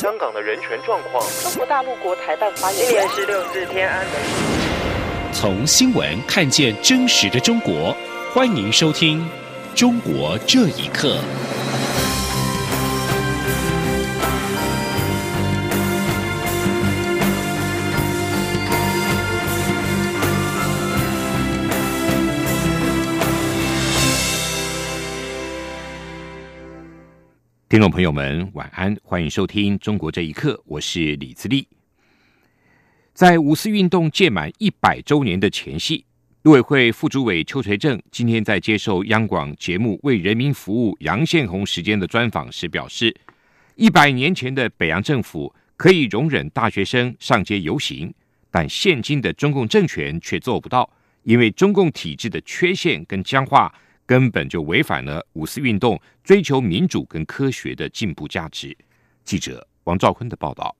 香港的人权状况。中国大陆国台办发言人今年十六日天安门。从新闻看见真实的中国，欢迎收听《中国这一刻》。听众朋友们，晚安，欢迎收听《中国这一刻》，我是李自立。在五四运动届满一百周年的前夕，陆委会副主委邱垂正今天在接受央广节目《为人民服务》杨宪宏时间的专访时表示，一百年前的北洋政府可以容忍大学生上街游行，但现今的中共政权却做不到，因为中共体制的缺陷跟僵化。根本就违反了五四运动追求民主跟科学的进步价值。记者王兆坤的报道。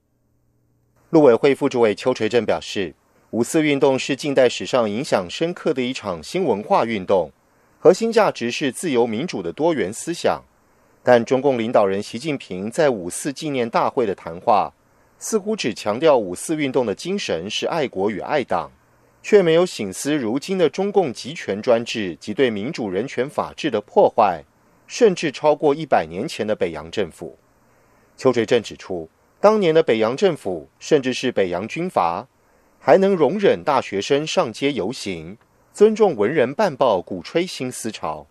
陆委会副主委邱垂正表示，五四运动是近代史上影响深刻的一场新文化运动，核心价值是自由民主的多元思想。但中共领导人习近平在五四纪念大会的谈话，似乎只强调五四运动的精神是爱国与爱党。却没有醒思如今的中共集权专制及对民主人权法治的破坏，甚至超过一百年前的北洋政府。邱垂正指出，当年的北洋政府，甚至是北洋军阀，还能容忍大学生上街游行，尊重文人办报，鼓吹新思潮。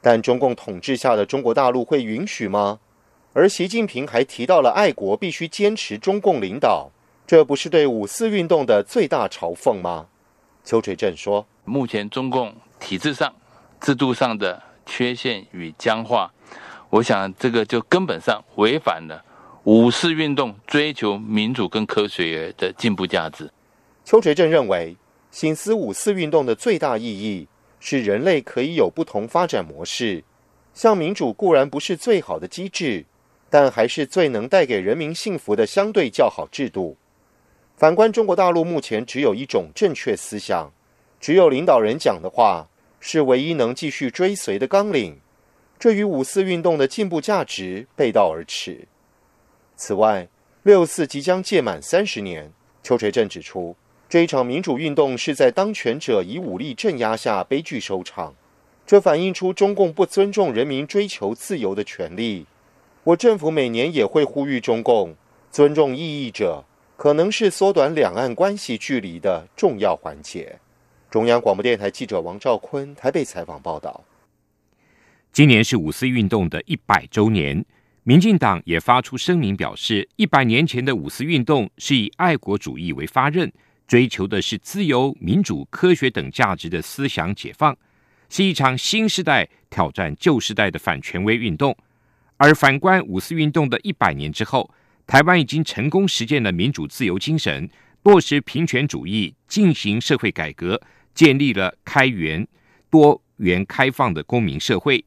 但中共统治下的中国大陆会允许吗？而习近平还提到了爱国必须坚持中共领导，这不是对五四运动的最大嘲讽吗？邱垂正说：“目前中共体制上、制度上的缺陷与僵化，我想这个就根本上违反了五四运动追求民主跟科学的进步价值。”邱垂正认为，新思五四运动的最大意义是人类可以有不同发展模式。像民主固然不是最好的机制，但还是最能带给人民幸福的相对较好制度。反观中国大陆，目前只有一种正确思想，只有领导人讲的话是唯一能继续追随的纲领，这与五四运动的进步价值背道而驰。此外，六四即将届满三十年，邱垂正指出，这一场民主运动是在当权者以武力镇压下悲剧收场，这反映出中共不尊重人民追求自由的权利。我政府每年也会呼吁中共尊重异议者。可能是缩短两岸关系距离的重要环节。中央广播电台记者王兆坤台北采访报道。今年是五四运动的一百周年，民进党也发出声明表示，一百年前的五四运动是以爱国主义为发轫，追求的是自由、民主、科学等价值的思想解放，是一场新时代挑战旧时代的反权威运动。而反观五四运动的一百年之后。台湾已经成功实践了民主自由精神，落实平权主义，进行社会改革，建立了开源、多元、开放的公民社会。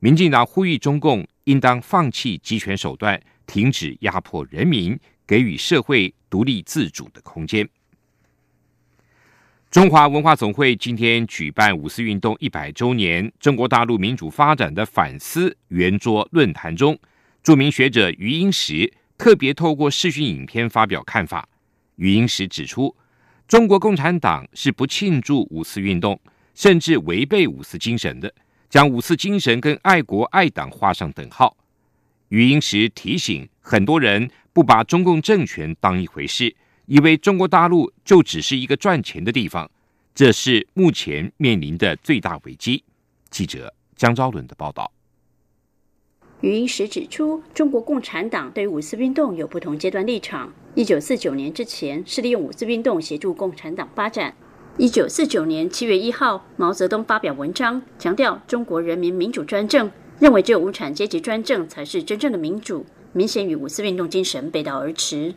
民进党呼吁中共应当放弃集权手段，停止压迫人民，给予社会独立自主的空间。中华文化总会今天举办五四运动一百周年中国大陆民主发展的反思圆桌论坛中，著名学者余英时。特别透过视讯影片发表看法，余英时指出，中国共产党是不庆祝五四运动，甚至违背五四精神的，将五四精神跟爱国爱党画上等号。余英时提醒，很多人不把中共政权当一回事，以为中国大陆就只是一个赚钱的地方，这是目前面临的最大危机。记者江昭伦的报道。余英时指出，中国共产党对五四运动有不同阶段立场。一九四九年之前是利用五四运动协助共产党发展。一九四九年七月一号，毛泽东发表文章，强调中国人民民主专政，认为只有无产阶级专政才是真正的民主，明显与五四运动精神背道而驰。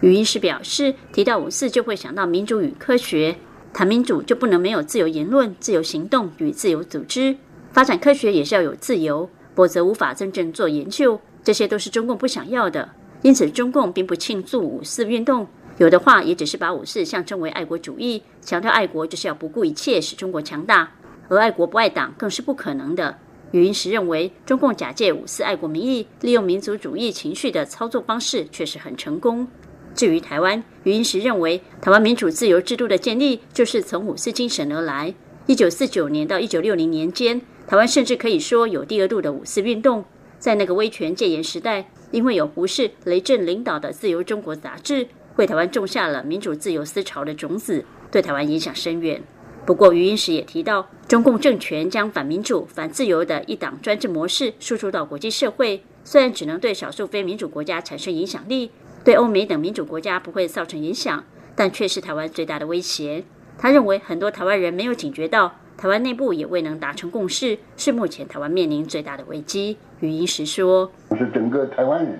余英时表示，提到五四就会想到民主与科学，谈民主就不能没有自由言论、自由行动与自由组织，发展科学也是要有自由。否则无法真正做研究，这些都是中共不想要的。因此，中共并不庆祝五四运动，有的话也只是把五四象征为爱国主义，强调爱国就是要不顾一切使中国强大，而爱国不爱党更是不可能的。余英时认为，中共假借五四爱国名义，利用民族主义情绪的操作方式确实很成功。至于台湾，余英时认为，台湾民主自由制度的建立就是从五四精神而来。一九四九年到一九六零年间，台湾甚至可以说有第二度的五四运动。在那个威权戒严时代，因为有胡适、雷震领导的《自由中国》杂志，为台湾种下了民主自由思潮的种子，对台湾影响深远。不过，余英时也提到，中共政权将反民主、反自由的一党专制模式输出到国际社会，虽然只能对少数非民主国家产生影响力。对欧美等民主国家不会造成影响，但却是台湾最大的威胁。他认为很多台湾人没有警觉到，台湾内部也未能达成共识，是目前台湾面临最大的危机。语音时说：“是整个台湾人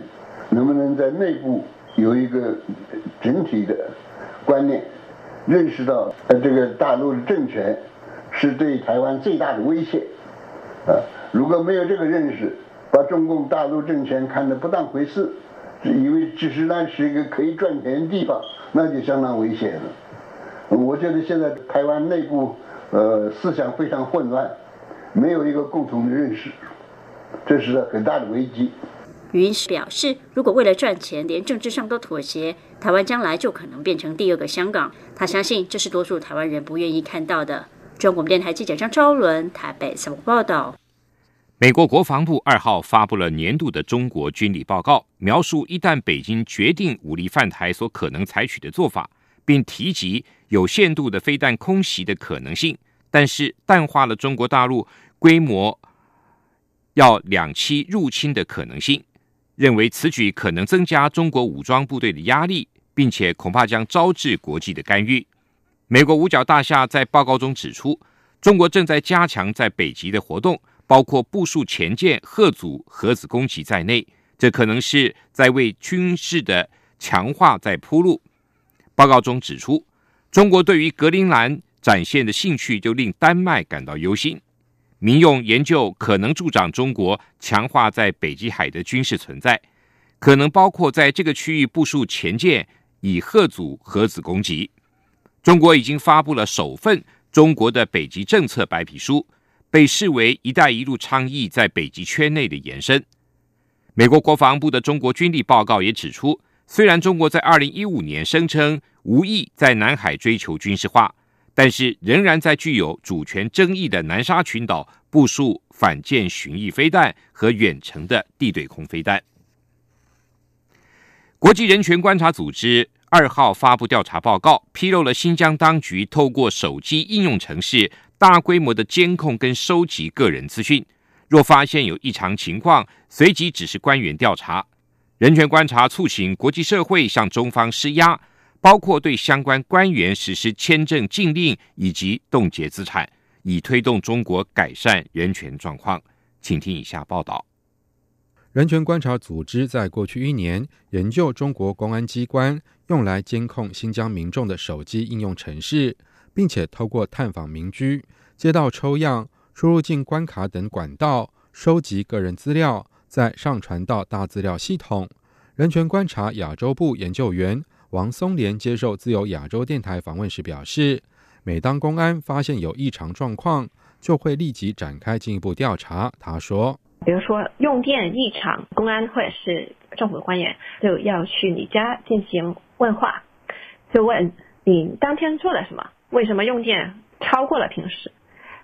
能不能在内部有一个整体的观念，认识到呃这个大陆的政权是对台湾最大的威胁啊？如果没有这个认识，把中共大陆政权看得不当回事。”以为只是那是一个可以赚钱的地方，那就相当危险了。我觉得现在台湾内部呃思想非常混乱，没有一个共同的认识，这是很大的危机。云石表示，如果为了赚钱连政治上都妥协，台湾将来就可能变成第二个香港。他相信这是多数台湾人不愿意看到的。中国电台记者张超伦台北采访报道。美国国防部二号发布了年度的中国军力报告，描述一旦北京决定武力犯台所可能采取的做法，并提及有限度的飞弹空袭的可能性，但是淡化了中国大陆规模要两栖入侵的可能性，认为此举可能增加中国武装部队的压力，并且恐怕将招致国际的干预。美国五角大厦在报告中指出，中国正在加强在北极的活动。包括部署前舰、核组、核子攻击在内，这可能是在为军事的强化在铺路。报告中指出，中国对于格陵兰展现的兴趣就令丹麦感到忧心。民用研究可能助长中国强化在北极海的军事存在，可能包括在这个区域部署前舰，以核组、核子攻击。中国已经发布了首份中国的北极政策白皮书。被视为“一带一路”倡议在北极圈内的延伸。美国国防部的中国军力报告也指出，虽然中国在二零一五年声称无意在南海追求军事化，但是仍然在具有主权争议的南沙群岛部署反舰巡弋飞弹和远程的地对空飞弹。国际人权观察组织二号发布调查报告，披露了新疆当局透过手机应用程式。大规模的监控跟收集个人资讯，若发现有异常情况，随即指示官员调查。人权观察促请国际社会向中方施压，包括对相关官员实施签证禁令以及冻结资产，以推动中国改善人权状况。请听以下报道：人权观察组织在过去一年研究中国公安机关用来监控新疆民众的手机应用程式。并且透过探访民居、街道抽样、出入境关卡等管道收集个人资料，再上传到大资料系统。人权观察亚洲部研究员王松莲接受自由亚洲电台访问时表示：“每当公安发现有异常状况，就会立即展开进一步调查。”他说：“比如说用电异常，公安或者是政府官员就要去你家进行问话，就问你当天做了什么。”为什么用电超过了平时？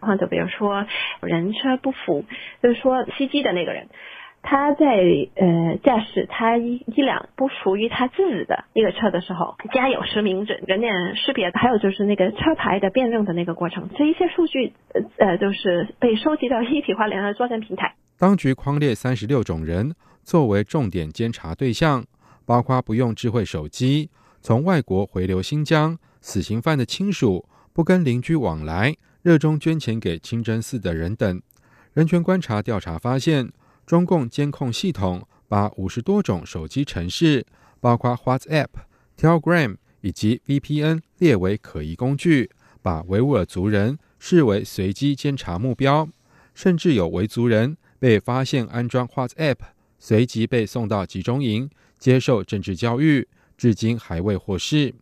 或者比如说人车不符，就是说袭击的那个人，他在呃驾驶他一一辆不属于他自己的一个车的时候，加有实名制、人脸识别，还有就是那个车牌的辨认的那个过程，这一些数据呃呃就是被收集到一体化联合作战平台。当局框列三十六种人作为重点监察对象，包括不用智慧手机、从外国回流新疆。死刑犯的亲属不跟邻居往来，热衷捐钱给清真寺的人等。人权观察调查发现，中共监控系统把五十多种手机程式，包括 WhatsApp、Telegram 以及 VPN 列为可疑工具，把维吾尔族人视为随机监察目标，甚至有维族人被发现安装 WhatsApp，随即被送到集中营接受政治教育，至今还未获释。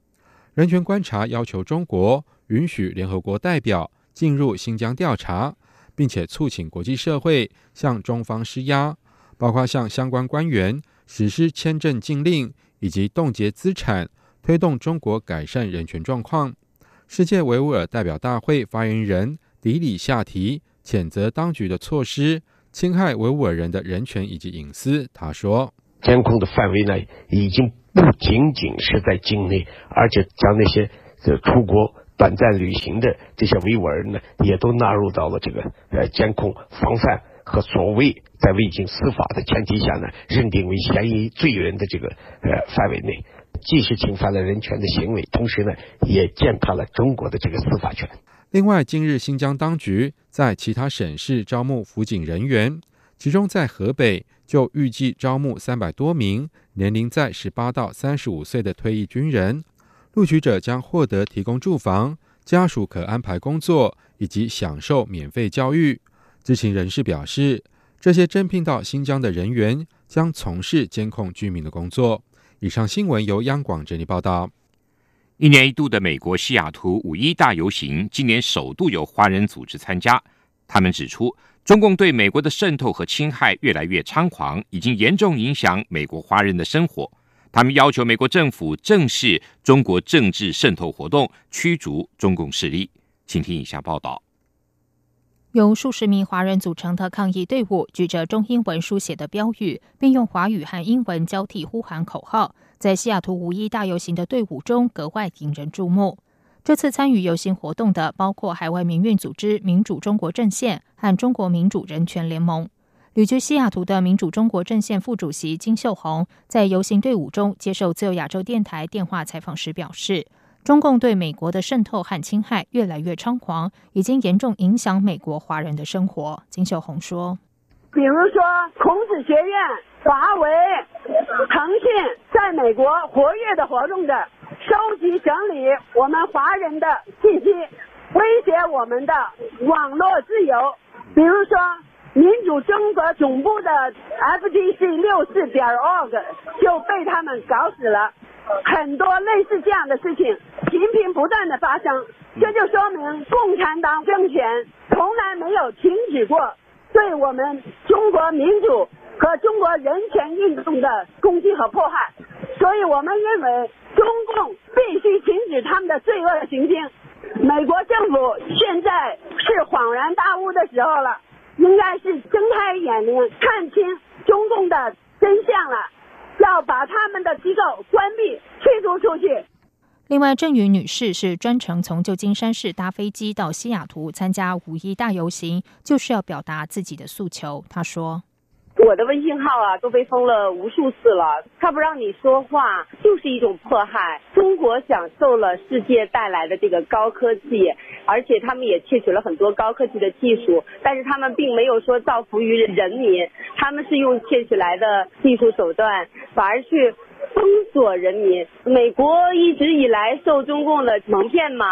人权观察要求中国允许联合国代表进入新疆调查，并且促请国际社会向中方施压，包括向相关官员实施签证禁令以及冻结资产，推动中国改善人权状况。世界维吾尔代表大会发言人迪里夏提谴责当局的措施侵害维吾尔人的人权以及隐私。他说：“监控的范围呢，已经不仅仅是在境内，而且将那些这出国。”短暂旅行的这些维吾尔人呢，也都纳入到了这个呃监控、防范和所谓在未经司法的前提下呢，认定为嫌疑罪人的这个呃范围内，既是侵犯了人权的行为，同时呢，也践踏了中国的这个司法权。另外，近日新疆当局在其他省市招募辅警人员，其中在河北就预计招募三百多名年龄在十八到三十五岁的退役军人。录取者将获得提供住房，家属可安排工作，以及享受免费教育。知情人士表示，这些征聘到新疆的人员将从事监控居民的工作。以上新闻由央广整理报道。一年一度的美国西雅图五一大游行，今年首度由华人组织参加。他们指出，中共对美国的渗透和侵害越来越猖狂，已经严重影响美国华人的生活。他们要求美国政府正视中国政治渗透活动，驱逐中共势力。请听以下报道：由数十名华人组成的抗议队伍，举着中英文书写的标语，并用华语和英文交替呼喊口号，在西雅图五一大游行的队伍中格外引人注目。这次参与游行活动的包括海外民运组织民主中国阵线和中国民主人权联盟。旅居西雅图的民主中国阵线副主席金秀红在游行队伍中接受自由亚洲电台电话采访时表示：“中共对美国的渗透和侵害越来越猖狂，已经严重影响美国华人的生活。”金秀红说：“比如说，孔子学院、华为、腾讯在美国活跃的活动的，收集整理我们华人的信息，威胁我们的网络自由。比如说。”民主中国总部的 FTC 六四点 org 就被他们搞死了，很多类似这样的事情频频不断的发生，这就说明共产党政权从来没有停止过对我们中国民主和中国人权运动的攻击和迫害，所以我们认为中共必须停止他们的罪恶行径。美国政府现在是恍然大悟的时候了。应该是睁开眼睛看清中共的真相了，要把他们的机构关闭、驱逐出去。另外，郑云女士是专程从旧金山市搭飞机到西雅图参加五一大游行，就是要表达自己的诉求。她说。我的微信号啊都被封了无数次了，他不让你说话就是一种迫害。中国享受了世界带来的这个高科技，而且他们也窃取了很多高科技的技术，但是他们并没有说造福于人民，他们是用窃取来的技术手段，反而去封锁人民。美国一直以来受中共的蒙骗嘛，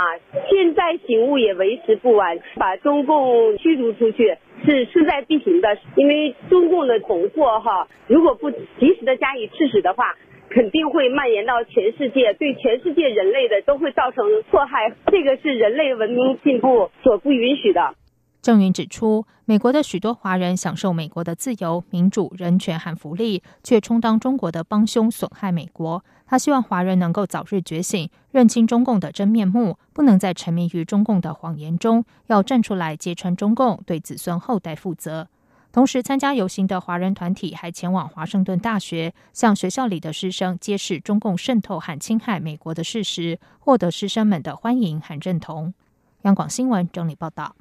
现在醒悟也为时不晚，把中共驱逐出去。是势在必行的，因为中共的恐吓哈，如果不及时的加以制止的话，肯定会蔓延到全世界，对全世界人类的都会造成迫害，这个是人类文明进步所不允许的。郑云指出，美国的许多华人享受美国的自由、民主、人权和福利，却充当中国的帮凶，损害美国。他希望华人能够早日觉醒，认清中共的真面目，不能再沉迷于中共的谎言中，要站出来揭穿中共，对子孙后代负责。同时，参加游行的华人团体还前往华盛顿大学，向学校里的师生揭示中共渗透和侵害美国的事实，获得师生们的欢迎和认同。央广新闻整理报道。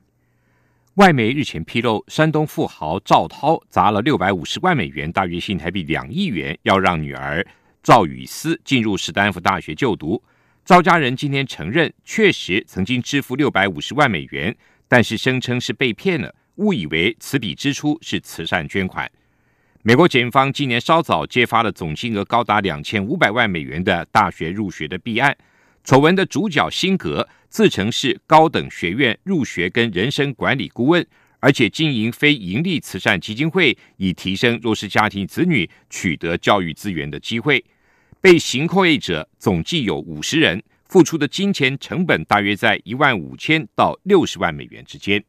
外媒日前披露，山东富豪赵涛砸了六百五十万美元，大约新台币两亿元，要让女儿赵雨思进入史丹福大学就读。赵家人今天承认，确实曾经支付六百五十万美元，但是声称是被骗了，误以为此笔支出是慈善捐款。美国检方今年稍早揭发了总金额高达两千五百万美元的大学入学的弊案。丑闻的主角辛格自称是高等学院入学跟人生管理顾问，而且经营非盈利慈善基金会，以提升弱势家庭子女取得教育资源的机会。被行贿者总计有五十人，付出的金钱成本大约在一万五千到六十万美元之间。